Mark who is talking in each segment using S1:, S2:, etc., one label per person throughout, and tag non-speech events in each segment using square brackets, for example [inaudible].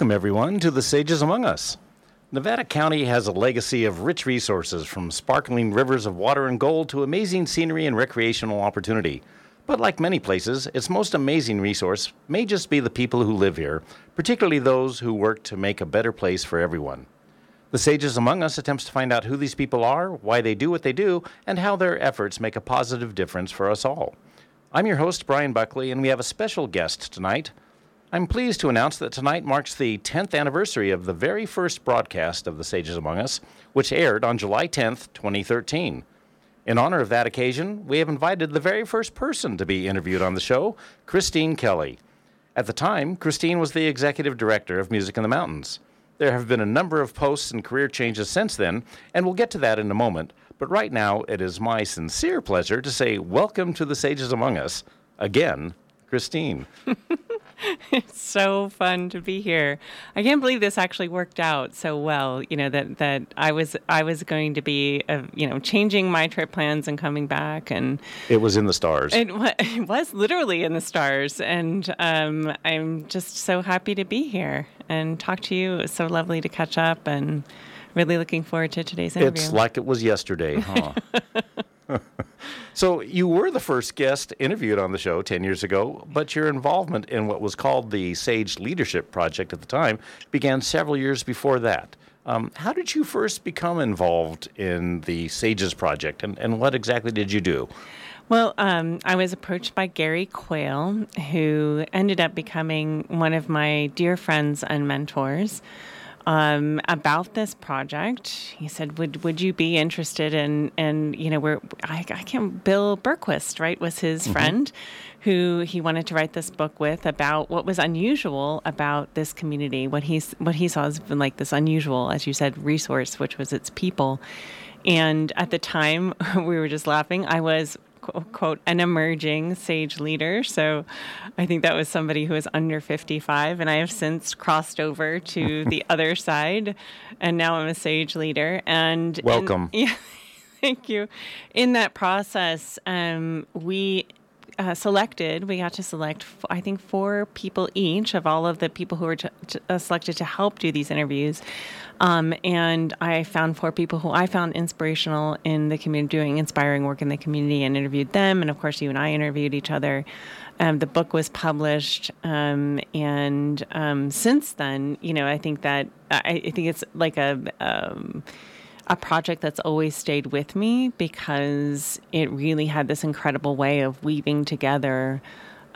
S1: Welcome, everyone, to the Sages Among Us. Nevada County has a legacy of rich resources from sparkling rivers of water and gold to amazing scenery and recreational opportunity. But like many places, its most amazing resource may just be the people who live here, particularly those who work to make a better place for everyone. The Sages Among Us attempts to find out who these people are, why they do what they do, and how their efforts make a positive difference for us all. I'm your host, Brian Buckley, and we have a special guest tonight. I'm pleased to announce that tonight marks the 10th anniversary of the very first broadcast of The Sages Among Us, which aired on July 10th, 2013. In honor of that occasion, we have invited the very first person to be interviewed on the show, Cristine Kelly. At the time, Cristine was the executive director of Music in the Mountains. There have been a number of posts and career changes since then, and we'll get to that in a moment. But right now, it is my sincere pleasure to say welcome to the Sages Among Us, again, Cristine. [laughs] [laughs]
S2: it's so fun to be here. I can't believe this actually worked out so well. You know that that I was I was going to be uh, you know changing my trip plans and coming back, and
S1: it was in the stars.
S2: It, [laughs] it was literally in the stars, and um, I'm just so happy to be here and talk to you. It was so lovely to catch up, and really looking forward to today's interview.
S1: It's like it was yesterday, huh? [laughs] so you were the first guest interviewed on the show 10 years ago, but your involvement in what was called the Sage Leadership Project at the time began several years before that. Um, how did you first become involved in the Sages Project, and, and what exactly did you do?
S2: Well, um, I was approached by Gary Quehl, who ended up becoming one of my dear friends and mentors um, about this project. He said, "Would would you be interested in?" And you know, we're I, I can't. Bill Bergquist, right, was his mm-hmm. friend, who he wanted to write this book with about what was unusual about this community. What he's what he saw as like this unusual, as you said, resource, which was its people. And at the time, [laughs] we were just laughing. I was quote, an emerging sage leader. So I think that was somebody who was under 55. And I have since crossed over to [laughs] the other side. And now I'm a sage leader. And
S1: welcome. [laughs]
S2: yeah. Thank you. In that process, um, we uh, selected, we got to select, I think, four people each of all of the people who were uh, selected to help do these interviews. Um, and I found four people who I found inspirational in the community, doing inspiring work in the community, and interviewed them. And of course, you and I interviewed each other. Um, the book was published, um, and um, since then, you know, I think that I, I think it's like a um, a project that's always stayed with me because it really had this incredible way of weaving together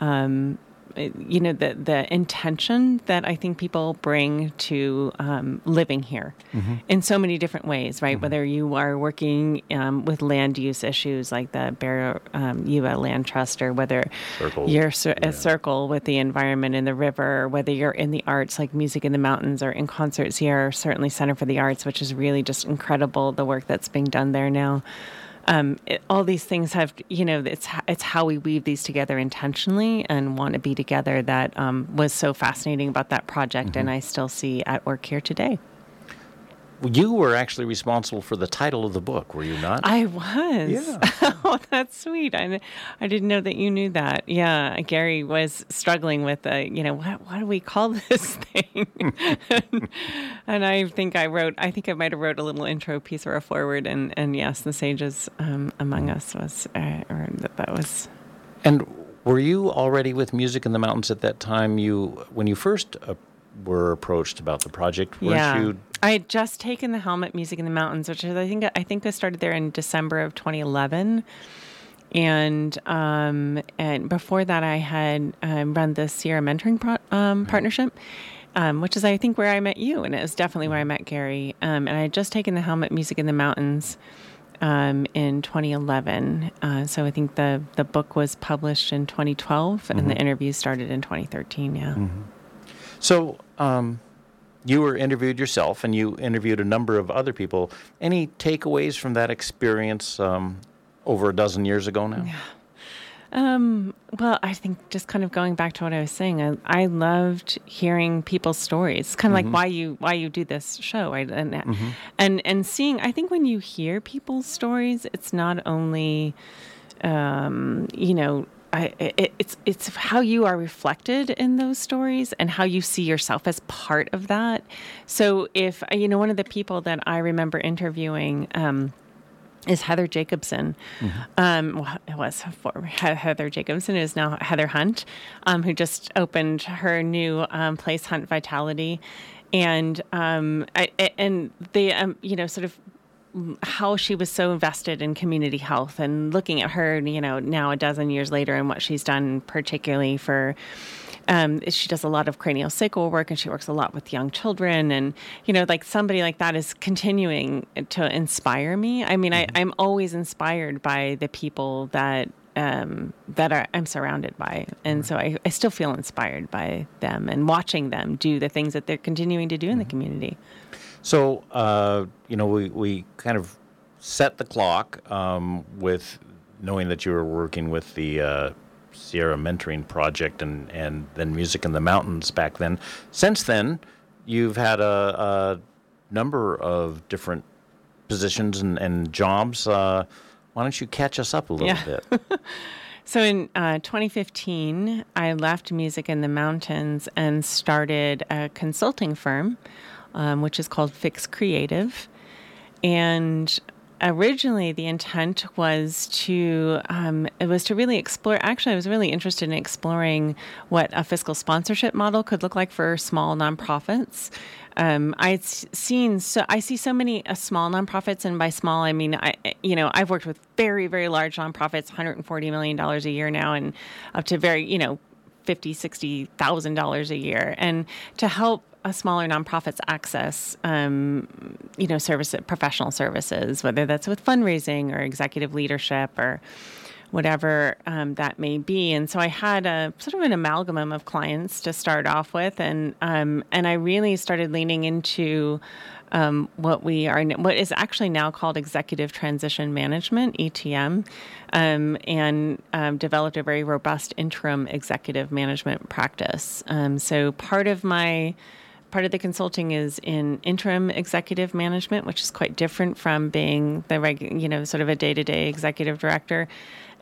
S2: um, you know the the intention that I think people bring to um, living here mm-hmm. in so many different ways, right? Mm-hmm. Whether you are working um, with land use issues like the Bear um, Yuba Land Trust, or whether circle. you're cir- yeah. a circle with the environment and the river, or whether you're in the arts like Music in the Mountains or in concerts here, certainly Center for the Arts, which is really just incredible the work that's being done there now um, it, all these things have, you know, it's it's how we weave these together intentionally and want to be together that um, was so fascinating about that project, mm-hmm. and I still see at work here today.
S1: You were actually responsible for the title of the book, were you not?
S2: I was. Yeah. [laughs] oh, that's sweet. I, I didn't know that you knew that. Yeah, Gary was struggling with, uh, you know, what, what do we call [laughs] this thing? and, [laughs] and, I think I wrote, I think I might have wrote a little intro piece or a forward, and, and yes, the sages um, among us was, uh, or that, that was.
S1: And were you already with Music in the Mountains at that time? You when you first uh, were approached about the project, weren't
S2: yeah.
S1: you
S2: I had just taken the helmet music in the mountains, which is I think I think I started there in December of 2011. And um, and before that, I had um, run the Sierra Mentoring pro- um, mm-hmm. Partnership, um, which is I think where I met you, and it was definitely where I met Gary. Um, and I had just taken the helmet music in the mountains um, in 2011. Uh, so I think the the book was published in 2012, mm-hmm. and the mm-hmm. interviews started in 2013. Yeah. Mm-hmm.
S1: So you were interviewed yourself and you interviewed a number of other people. Any takeaways from that experience um, over a dozen years ago now?
S2: Yeah. Um, well, I think just kind of going back to what I was saying, I, I loved hearing people's stories. Kind of mm-hmm. like why you why you do this show? And mm-hmm. and and seeing. I think when you hear people's stories, it's not only, um, you know, I, it, it's it's how you are reflected in those stories and how you see yourself as part of that. So if you know one of the people that I remember interviewing. Um, is Heather Jacobson. Mm-hmm. Um, well, it was for Heather Jacobson is now Heather Hunt, um, who just opened her new um, place, Hunt Vitality, and um, I, and they um, you know sort of how she was so invested in community health and looking at her, you know, now a dozen years later and what she's done, particularly for. Um, she does a lot of cranial sacral work and she works a lot with young children. And, you know, like somebody like that is continuing to inspire me. I mean, I, mm-hmm. always inspired by the people that. Um, that are, I'm surrounded by. And so I, I still feel inspired by them and watching them do the things that they're continuing to do in the mm-hmm. community.
S1: So, uh, you know, we, we kind of set the clock um, with knowing that you were working with the uh, Sierra Mentoring Project and, and then Music in the Mountains back then. Since then, you've had a, a number of different positions and, and jobs. Uh, why don't you catch us up a little yeah. bit? [laughs]
S2: So in uh, 2015, I left Music in the Mountains and started a consulting firm um, which is called Fix Creative. And originally the intent was to um, it was to really explore actually i was really interested in exploring what a fiscal sponsorship model could look like for small nonprofits um, I'd seen so I see so many uh, small nonprofits, and by small I mean I you know I've worked with very very large nonprofits, 140 million dollars a year now, and up to very you know fifty sixty thousand dollars a year, and to help a smaller nonprofits access, um, you know, service professional services, whether that's with fundraising or executive leadership or whatever um, that may be. And so I had a sort of an amalgam of clients to start off with, and um, and I really started leaning into um, what we are, what is actually now called Executive Transition Management (ETM), um, and um, developed a very robust interim executive management practice. Um, so part of my part of the consulting is in interim executive management, which is quite different from being the reg, you know, sort of a day to day executive director.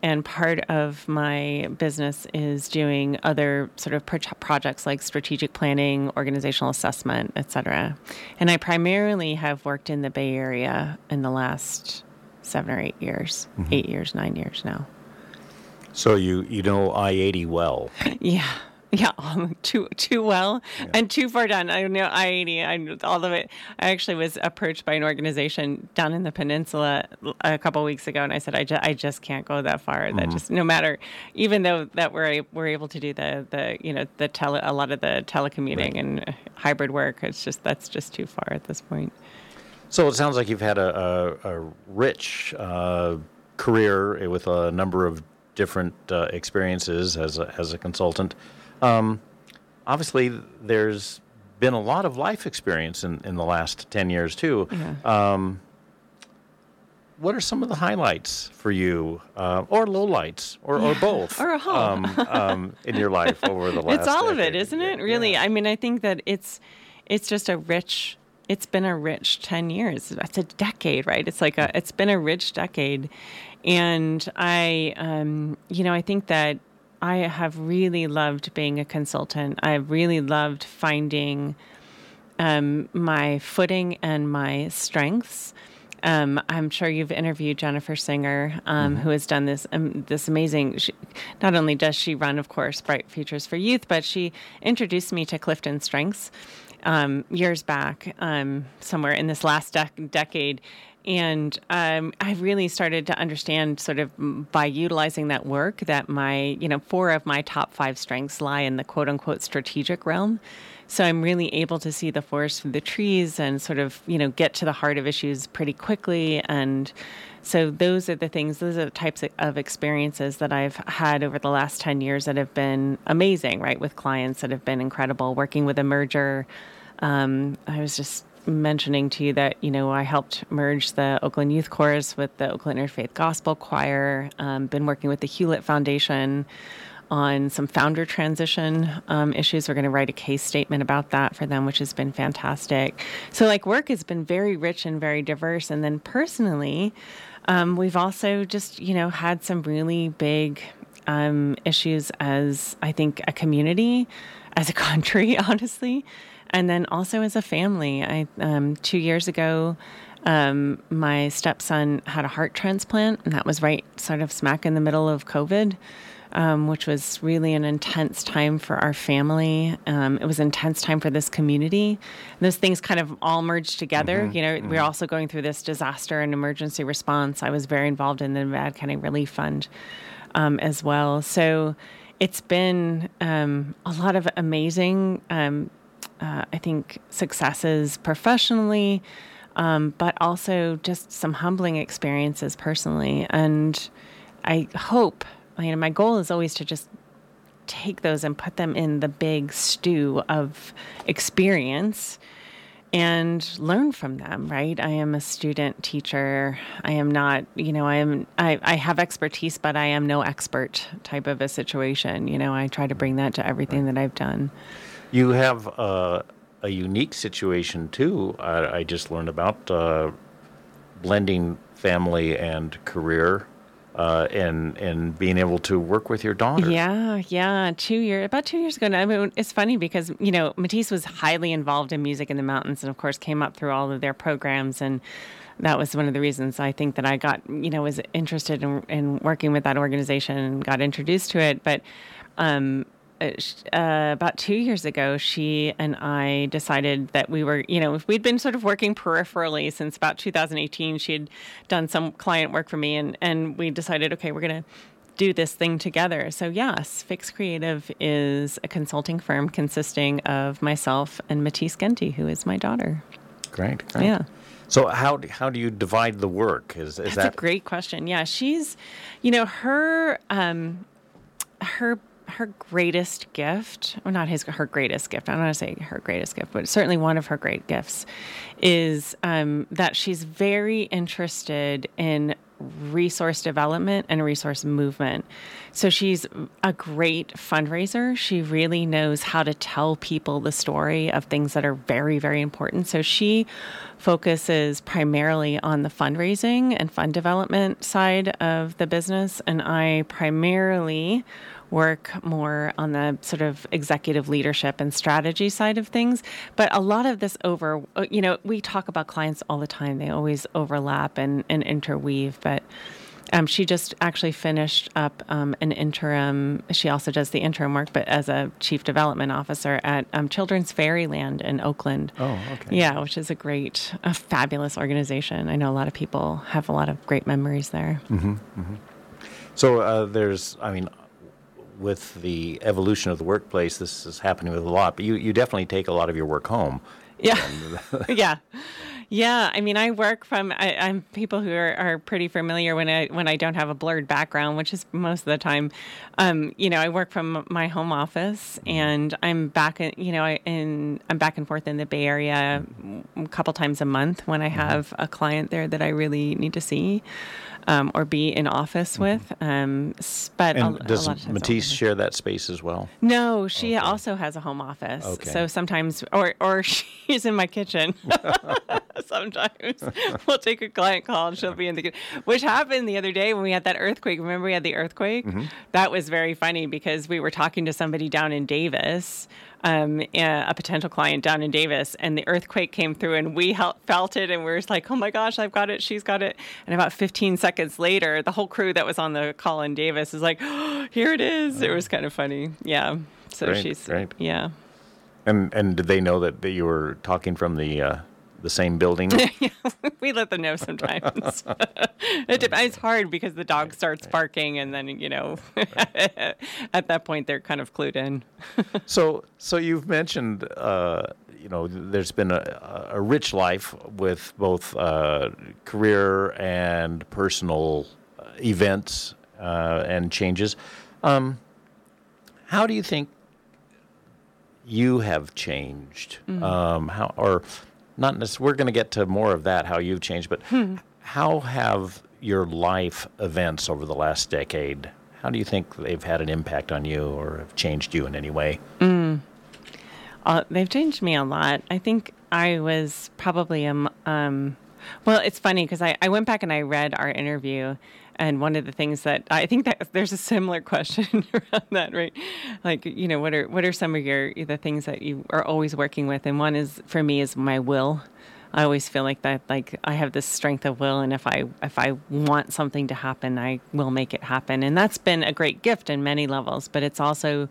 S2: And part of my business is doing other sort of pro- projects like strategic planning, organizational assessment, et cetera. And I primarily have worked in the Bay Area in the last seven or eight years, mm-hmm. eight years, nine years now.
S1: So you you know I eighty well. [laughs]
S2: yeah. [laughs] Yeah, um, too too well yeah. and too far down. I know I eighty. I all of it. I actually was approached by an organization down in the peninsula a couple weeks ago, and I said I, ju- I just can't go that far. Mm-hmm. That just no matter, even though that we're we're able to do the the you know the tele a lot of the telecommuting right. and hybrid work. It's just that's just too far at this point.
S1: So it sounds like you've had a, a, a rich uh, career with a number of different uh, experiences as a, as a consultant. Um, obviously, there's been a lot of life experience in, in the last 10 years, too. Yeah. Um, what are some of the highlights for you, uh, or lowlights, or, or both,
S2: or a um,
S1: um, in your life [laughs] over the last?
S2: It's all
S1: decade.
S2: of it, isn't it? Really, yeah. I mean, I think that it's it's just a rich. It's been a rich ten years. That's a decade, right? It's like a. It's been a rich decade, and I, um, you know, I think that I have really loved being a consultant. I've really loved finding um, my footing and my strengths. Um, I'm sure you've interviewed Jennifer Singer, um, mm-hmm. who has done this um, this amazing. She, not only does she run, of course, Bright Futures for Youth, but she introduced me to Clifton Strengths um, years back, um, somewhere in this last de- decade and um, I really started to understand, sort of by utilizing that work, that my, you know, four of my top five strengths lie in the quote unquote strategic realm. So I'm really able to see the forest through the trees and sort of, you know, get to the heart of issues pretty quickly. And so those are the things, those are the types of experiences that I've had over the last 10 years that have been amazing, right? With clients that have been incredible, working with a merger. Um, I was just mentioning to you that you know I helped merge the Oakland Youth Chorus with the Oakland Interfaith Gospel Choir. Um, been working with the Hewlett Foundation on some founder transition um, issues. We're going to write a case statement about that for them, which has been fantastic. So, like, work has been very rich and very diverse. And then personally, um, we've also just you know had some really big um, issues as I think a community, as a [laughs] country, honestly, and then also as a family. I um, two years ago. Um, my stepson had a heart transplant, and that was right sort of smack in the middle of COVID um, which was really an intense time for our family. Um, it was intense time for this community. And those things kind of all merged together. Mm-hmm, you know, mm-hmm. we are also going through this disaster and emergency response. I was very involved in the Nevada County Relief Fund um, as well. So it's been um, a lot of amazing, um, uh, I think, successes professionally. Um, but also just some humbling experiences personally. And I hope you know, my goal is always to just take those and put them in the big stew of experience and learn from them right i am a student teacher i am not you know i am I, I have expertise but i am no expert type of a situation you know i try to bring that to everything that i've done
S1: you have uh, a unique situation too i, I just learned about uh, blending family and career uh, and and being able to work with your daughter.
S2: Yeah, yeah. Two years, about two years ago. I mean, it's funny because you know Matisse was highly involved in music in the mountains, and of course came up through all of their programs and. That was one of the reasons I think that I got, you know, was interested in, in working with that organization and got introduced to it. But um, uh, uh, about two years ago, she and I decided that we were, you know, we'd been sort of working peripherally since about 2018. She had done some client work for me, and, and we decided, okay, we're going to do this thing together. So, yes, Fix Creative is a consulting firm consisting of myself and Matisse Genty, who is my daughter.
S1: Great. great.
S2: Yeah.
S1: So how how do you divide the work? Is, is
S2: That's
S1: that
S2: a great question? Yeah, she's, you know, her um, her her greatest gift, or not his her greatest gift. I don't want to say her greatest gift, but certainly one of her great gifts is um, that she's very interested in resource development and resource movement. So she's a great fundraiser. She really knows how to tell people the story of things that are very, very important. So she focuses primarily on the fundraising and fund development side of the business, and I primarily work more on the sort of executive leadership and strategy side of things. But a lot of this over, you know, we talk about clients all the time. They always overlap and, and interweave. But um, she just actually finished up um, an interim. She also does the interim work, but as a chief development officer at um, Children's Fairyland in Oakland.
S1: Oh, okay.
S2: Yeah, which is a great, a fabulous organization. I know a lot of people have a lot of great memories there.
S1: Mm-hmm, mm-hmm. So uh, there's, I mean, with the evolution of the workplace, this is happening with a lot, but you, you definitely take a lot of your work home.
S2: Yeah. [laughs] yeah. Yeah, I mean, I work from. I, am people who are, are pretty familiar when I when I don't have a blurred background, which is most of the time. Um, you know, I work from my home office, and I'm back. In, you know, I, in I'm back and forth in the Bay Area a couple times a month when I mm-hmm. have a client there that I really need to see um, or be in office mm-hmm. with. Um, but
S1: and a, does a Matisse share that space as well?
S2: No, she okay. also has a home office. Okay. So sometimes, or or [laughs] she's in my kitchen. [laughs] sometimes [laughs] we'll take a client call and she'll be in the kitchen, which happened the other day when we had that earthquake. Remember we had the earthquake? Mm-hmm. That was very funny because we were talking to somebody down in Davis um, a potential client down in Davis, and the earthquake came through, and we felt it, and we were like, "Oh my gosh, I've got it! She's got it!" And about 15 seconds later, the whole crew that was on the call in Davis is like, oh, [gasps] "Here it is!" It was kind of funny, yeah. So
S1: great,
S2: she's
S1: great.
S2: yeah.
S1: And and did they know that, that you were talking from the uh, the same building? [laughs] [laughs]
S2: we let them know sometimes. [laughs] it, it's hard because the dog starts barking, and then you know, at that point they're kind of clued in.
S1: so, so you've mentioned, uh, you know, there's been a, a rich life with both uh, career and personal uh, events uh, and changes. Um, how do you think you have changed? Mm-hmm. Um, how or not necessarily, we're going to get to more of that, how you've changed, but hmm. how have your life events over the last decade, how do you think they've had an impact on you or have changed you in any way?
S2: Mm. Uh, they've changed me a lot. I think I was probably, um, um well, it's funny because I, I went back and I read our interview And one of the things that I think that there's a similar question [laughs] around that, right? Like, you know, what are what are some of your the things that you are always working with? And one is for me is my will. I always feel like that like I have this strength of will and if I if I want something to happen, I will make it happen. And that's been a great gift in many levels, but it's also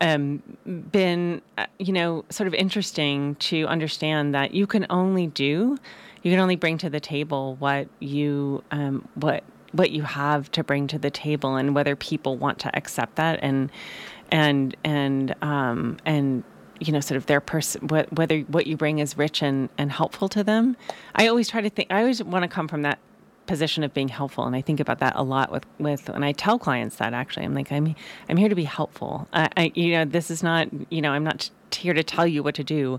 S2: um, been, uh, you know, sort of interesting to understand that you can only do, you can only bring to the table what you, um, what what you have to bring to the table, and whether people want to accept that, and and and um, and you know, sort of their person, whether what you bring is rich and and helpful to them. I always try to think. I always want to come from that position of being helpful and i think about that a lot with with and i tell clients that actually i'm like i'm i'm here to be helpful I, I you know this is not you know i'm not here to tell you what to do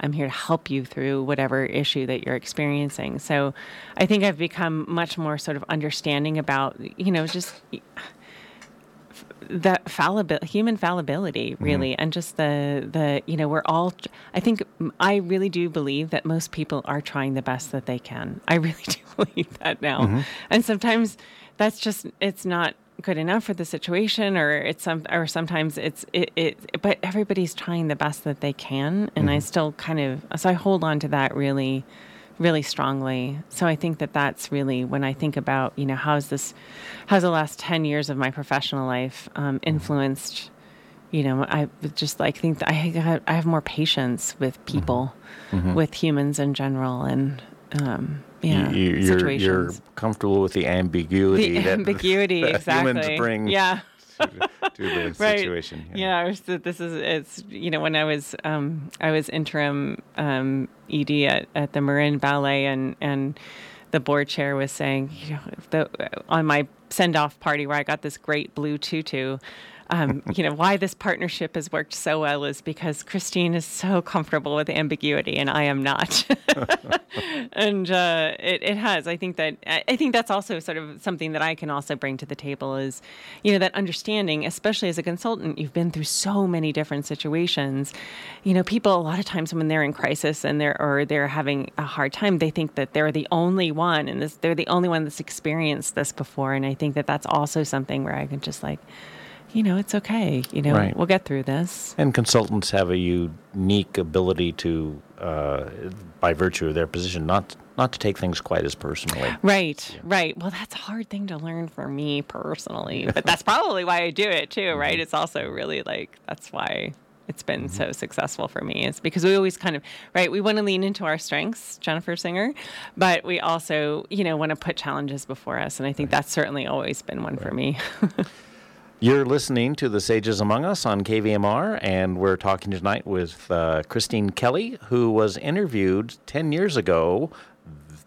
S2: i'm here to help you through whatever issue that you're experiencing so i think i've become much more sort of understanding about you know just that fallibil- human fallibility mm-hmm. really mm-hmm. and just the the you know we're all i think i really do believe that most people are trying the best that they can i really [laughs] do believe that now mm-hmm. and sometimes that's just it's not good enough for the situation or it's some or sometimes it's it, it but everybody's trying the best that they can and mm-hmm. i still kind of so i hold on to that really really strongly. So I think that that's really when I think about, you know, how's this, how's the last 10 years of my professional life um, mm-hmm. influenced, you know, I just like think that I have, I have more patience with mm-hmm. people, mm-hmm. with humans in general. And, um, yeah,
S1: you, you're, you're comfortable with the ambiguity
S2: the that, [laughs] ambiguity,
S1: that
S2: exactly.
S1: humans bring.
S2: Yeah.
S1: to, to the [laughs] right. situation.
S2: Yeah, yeah this is it's you know when I was um, I was interim um, ED at, at the Marin Ballet and and the board chair was saying you know the, on my send off party where I got this great blue tutu um, you know, why this partnership has worked so well is because Cristine is so comfortable with ambiguity and I am not. [laughs] and uh, it, it has. I think that I think that's also sort of something that I can also bring to the table is, you know, that understanding, especially as a consultant, you've been through so many different situations. You know, people a lot of times when they're in crisis and they're or they're having a hard time, they think that they're the only one and this, they're the only one that's experienced this before. And I think that that's also something where I can just like you know, it's okay. You know, right. we'll get through this.
S1: And consultants have a unique ability to, uh, by virtue of their position, not not to take things quite as personally.
S2: Right, yeah. right. Well, that's a hard thing to learn for me personally, but that's probably why I do it too, [laughs] right? Mm-hmm. It's also really like that's why it's been mm-hmm. so successful for me is because we always kind of right we want to lean into our strengths jennifer singer but we also you know want to put challenges before us and i think right. that's certainly always been one right. for me [laughs]
S1: You're listening to The Sages Among Us on KVMR, and we're talking tonight with uh, Cristine Kelly, who was interviewed 10 years ago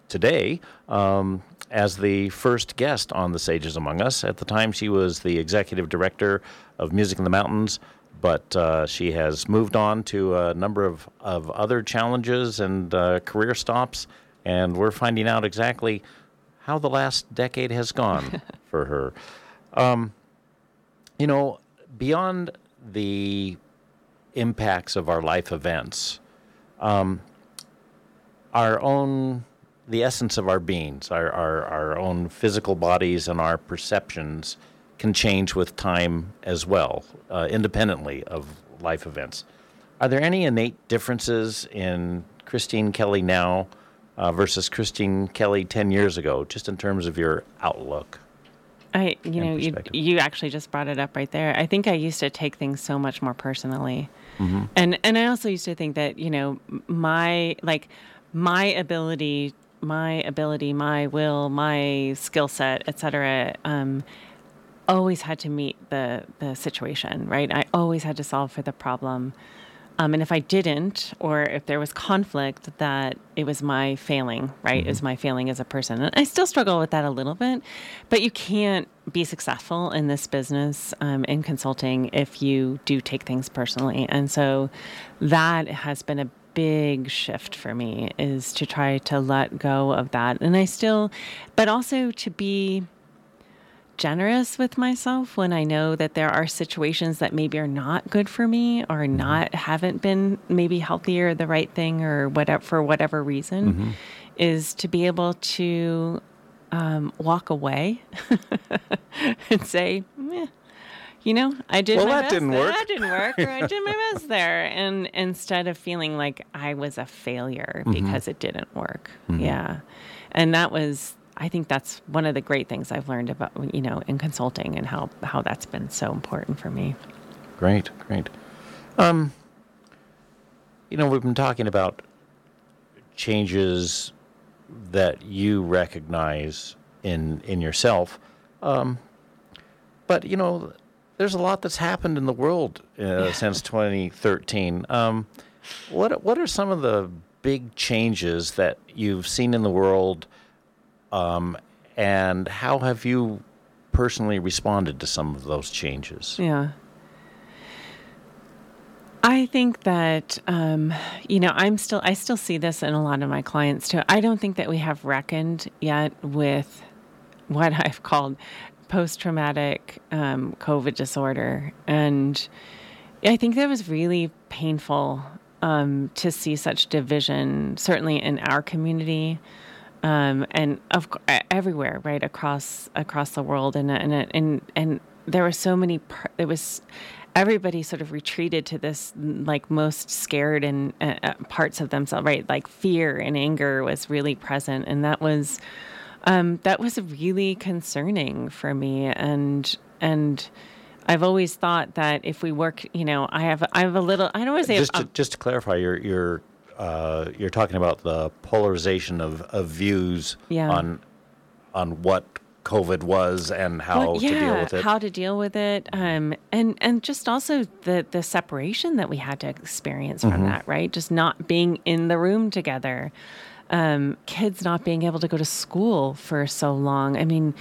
S1: today um, as the first guest on The Sages Among Us. At the time, she was the executive director of Music in the Mountains, but uh, she has moved on to a number of, of other challenges and uh, career stops, and we're finding out exactly how the last decade has gone [laughs] for her. Um, you know, beyond the impacts of our life events, um, our own, the essence of our beings, our, our, our own physical bodies and our perceptions can change with time as well, uh, independently of life events. Are there any innate differences in Cristine Kelly now uh, versus Cristine Kelly 10 years ago, just in terms of your outlook?
S2: I, you know, you, you actually just brought it up right there. I think I used to take things so much more personally, mm-hmm. and and I also used to think that you know my like my ability, my ability, my will, my skill set, etc. Um, always had to meet the the situation, right? I always had to solve for the problem. Um, and if I didn't, or if there was conflict, that it was my failing, right? Mm-hmm. Is my failing as a person. And I still struggle with that a little bit, but you can't be successful in this business um, in consulting if you do take things personally. And so that has been a big shift for me is to try to let go of that. And I still, but also to be generous with myself when I know that there are situations that maybe are not good for me or mm-hmm. not haven't been maybe healthy or the right thing or whatever for whatever reason mm-hmm. is to be able to um, walk away [laughs] and say, you know, I did
S1: Well,
S2: my
S1: that
S2: best.
S1: didn't
S2: there.
S1: work."
S2: That didn't work, or I did my [laughs] best there. And instead of feeling like I was a failure
S1: Mm-hmm.
S2: because it didn't work, yeah, and that was. I think that's one of the great things I've learned about you know in consulting and how how that's been so important for me.
S1: Great, great. Um, you know, we've been talking about changes that you recognize in in yourself, um, but you know, there's a lot that's happened in the world uh, [laughs] since 2013. Um, what what are some of the big changes that you've seen in the world, um, and how have you personally responded to some of those changes?
S2: Yeah. I think that um, you know I'm still I still see this in a lot of my clients too. I don't think that we have reckoned yet with what [laughs] I've called post-traumatic um, COVID disorder, and I think that was really painful um, to see such division, certainly in our community um, and of everywhere, right across across the world, and and and and there were so many. It was everybody sort of retreated to this like most scared and uh, uh, parts of themselves, right? Like fear and anger was really present, and that was um, that was really concerning for me, and and. I've always thought that if we work, you know, I have I have a little. I don't want to say
S1: just to, just to clarify, you're you're uh, you're talking about the polarization of, of views
S2: Yeah.
S1: on on what COVID was and how
S2: Well,
S1: to deal with it.
S2: How to deal with it, um, and and just also the the separation that we had to experience
S1: Mm-hmm.
S2: from that, right? Just not being in the room together, um, kids not being able to go to school for so long. I mean,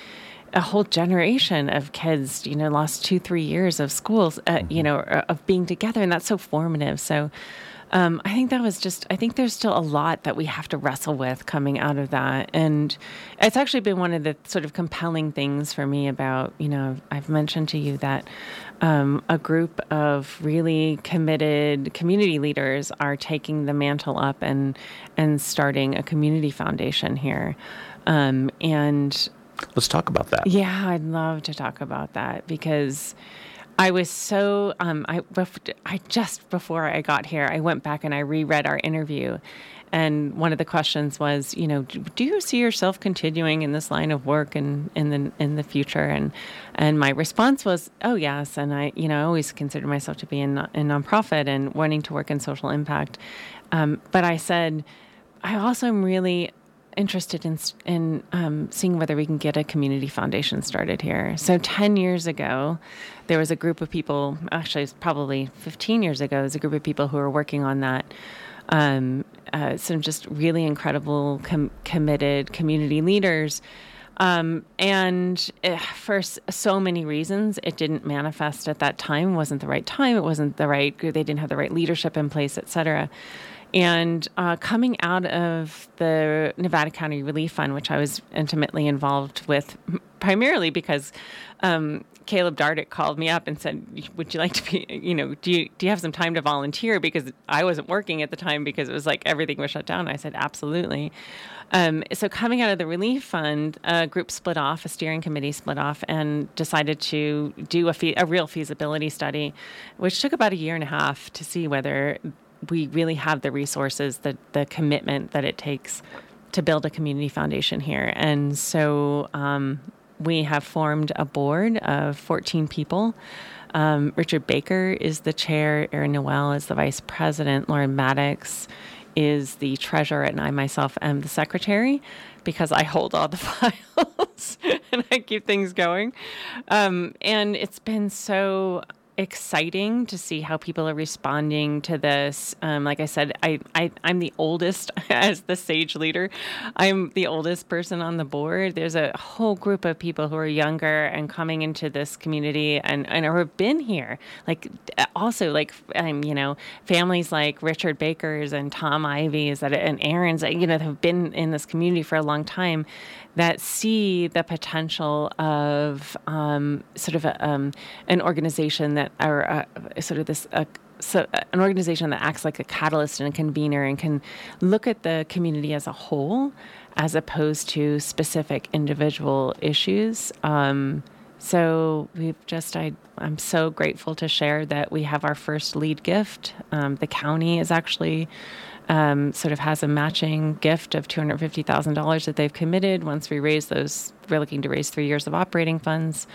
S2: a whole generation of kids, you know, lost two three years of schools, uh,
S1: Mm-hmm.
S2: you know, uh, of being together, and that's so formative. So. Um, I think that was just, I think there's still a lot that we have to wrestle with coming out of that. And it's actually been one of the sort of compelling things for me about, you know, I've mentioned to you that um, a group of really committed community leaders are taking the mantle up and, and starting a community foundation here. Um, and
S1: Let's talk about that.
S2: yeah, I'd love to talk about that because I was so um, I I just before I got here, I went back and I reread our interview, and one of the questions was, you know, do, you see yourself continuing in this line of work and in the in the future? And and my response was, oh yes, and I you know I always considered myself to be in in nonprofit and wanting to work in social impact, um, but I said, I also am really interested in in um, seeing whether we can get a community foundation started here. So ten years ago, there was a group of people. Actually, it's probably fifteen years ago. There's a group of people who were working on that. Um, uh, some just really incredible, com- committed community leaders. Um, and eh, for so many reasons, it didn't manifest at that time. Wasn't the right time. It wasn't the right. They didn't have the right leadership in place, et cetera. And uh, coming out of the Nevada County Relief Fund, which I was intimately involved with, primarily because um, Caleb Dardick called me up and said, "Would you like to be? You know, do you do you have some time to volunteer?" Because I wasn't working at the time because it was like everything was shut down. I said, "Absolutely." Um, so coming out of the relief fund, a group split off, a steering committee split off, and decided to do a, a real feasibility study, which took about a year and a half to see whether we really have the resources, the the commitment that it takes to build a community foundation here. And so um, we have formed a board of 14 people. Um, Richard Baker is the chair, Erin Noel is the vice president, Lauren Maddox is the treasurer, and I myself am the secretary because I hold all the [laughs] files [laughs] and I keep things going. Um, and it's been so exciting to see how people are responding to this. Um, like I said, I, I I'm the oldest [laughs] as the sage leader. I'm the oldest person on the board. There's a whole group of people who are younger and coming into this community and and who have been here. Like also like um, you know families like Richard Baker's and Tom Ivy's that and Erin's you know have been in this community for a long time that see the potential of um, sort of a, um, an organization that are uh, sort of this uh, so an organization that acts like a catalyst and a convener and can look at the community as a whole as opposed to specific individual issues. Um, so we've just, I, I'm so grateful to share that we have our first lead gift. Um, the county is actually um, sort of has a matching gift of $250,000 that they've committed once we raise those. We're looking to raise three years of operating funds.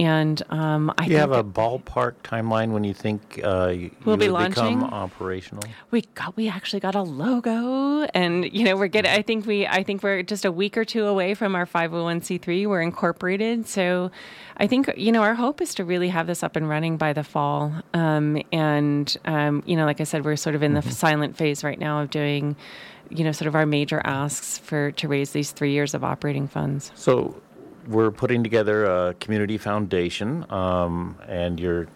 S2: And um, I
S1: Do you have a ballpark timeline when you think uh, you
S2: We'll be
S1: would become
S2: launching?
S1: operational?
S2: we got we actually got a logo, and you know we're getting. I think we I think we're just a week or two away from our 501c3. We're incorporated, so I think you know our hope is to really have this up and running by the fall. Um, and um, you know, like I said, we're sort of in the silent phase right now of doing, you know, sort of our major asks for to raise these three years of operating funds.
S1: So we're putting together a community foundation, um, and you're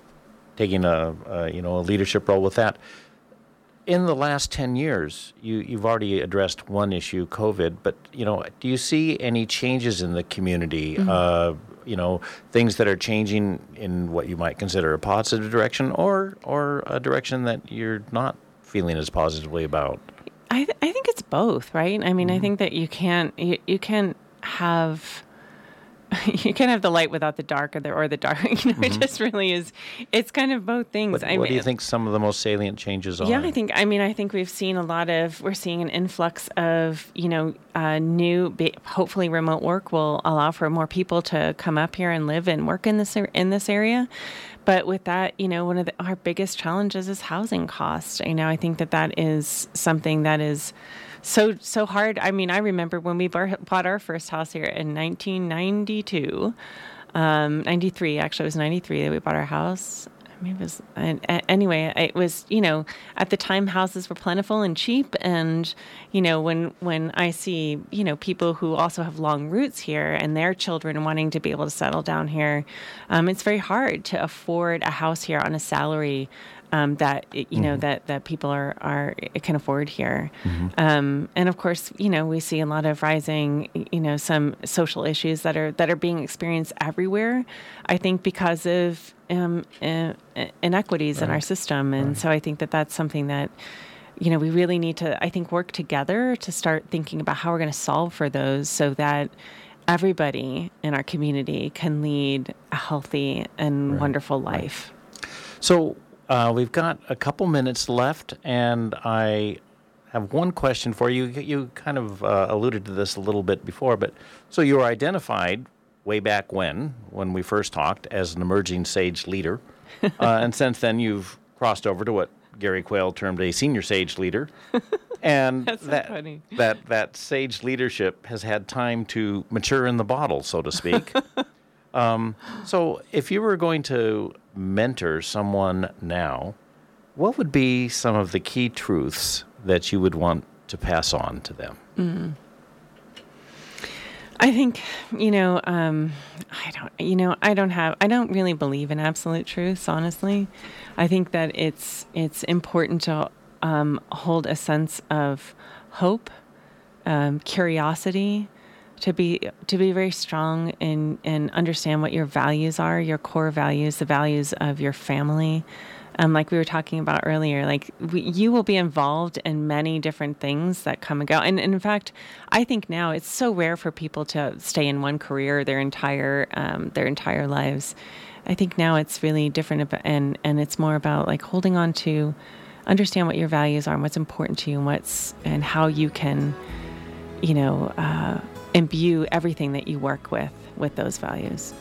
S1: taking a, a you know a leadership role with that. In the last ten years, you you've already addressed one issue, COVID. But you know, do you see any changes in the community? Uh, you know, things that are changing in what you might consider a positive direction, or or a direction that you're not feeling as positively about.
S2: I, th- I think it's both, right? I mean, I think that you can't you, you can have [laughs] you can't have the light without the dark, or the or the dark. [laughs] You know, it just really is. It's kind of both things.
S1: What, what
S2: mean,
S1: do you think some of the most salient changes are?
S2: yeah, I think. I mean, I think we've seen a lot of. We're seeing an influx of you know uh, new. Hopefully, remote work will allow for more people to come up here and live and work in this in this area. But with that, you know, one of the, our biggest challenges is housing cost. You know, I think that that is something that is so so hard. I mean, I remember when we bought our first house here in 1992, um, 93. Actually, it was 93 that we bought our house. Maybe it was and, a- anyway. It was you know at the time houses were plentiful and cheap, and you know when when I see you know people who also have long roots here and their children wanting to be able to settle down here, um, it's very hard to afford a house here on a salary um, that you know that that people are are can afford here, um, and of course you know we see a lot of rising you know some social issues that are that are being experienced everywhere. I think because of um, uh, inequities in our system, and so I think that that's something that you know we really need to I think work together to start thinking about how we're going to solve for those so that. Everybody in our community can lead a healthy and wonderful life.
S1: So uh, we've got a couple minutes left, and I have one question for you. You kind of uh, alluded to this a little bit before, but so you were identified way back when, when we first talked, as an emerging sage leader, [laughs] uh, and since then you've crossed over to what Gary Quehl termed a senior sage leader, and [laughs]
S2: That's so
S1: that
S2: funny.
S1: that that sage leadership has had time to mature in the bottle, so to speak. [laughs] Um, so, if you were going to mentor someone now, what would be some of the key truths that you would want to pass on to them?
S2: I think, you know, um, I don't, you know, I don't have, I don't really believe in absolute truths, honestly. I think that it's, it's important to um, hold a sense of hope, um, curiosity, to be to be very strong and and understand what your values are, your core values, the values of your family. Um, like we were talking about earlier, like we, you will be involved in many different things that come and go. And, and in fact, I think now it's so rare for people to stay in one career their entire um, their entire lives. I think now it's really different, and and it's more about like holding on to, understand what your values are and what's important to you, and what's and how you can, you know, uh, imbue everything that you work with with those values.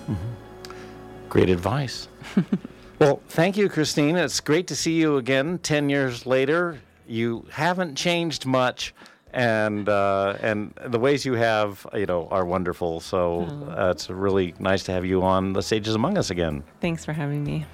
S1: Great advice. [laughs] well, thank you, Cristine. It's great to see you again 10 years later. You haven't changed much. And uh, and the ways you have, you know, are wonderful. So uh, it's really nice to have you on the Sages Among Us again.
S2: Thanks for having me.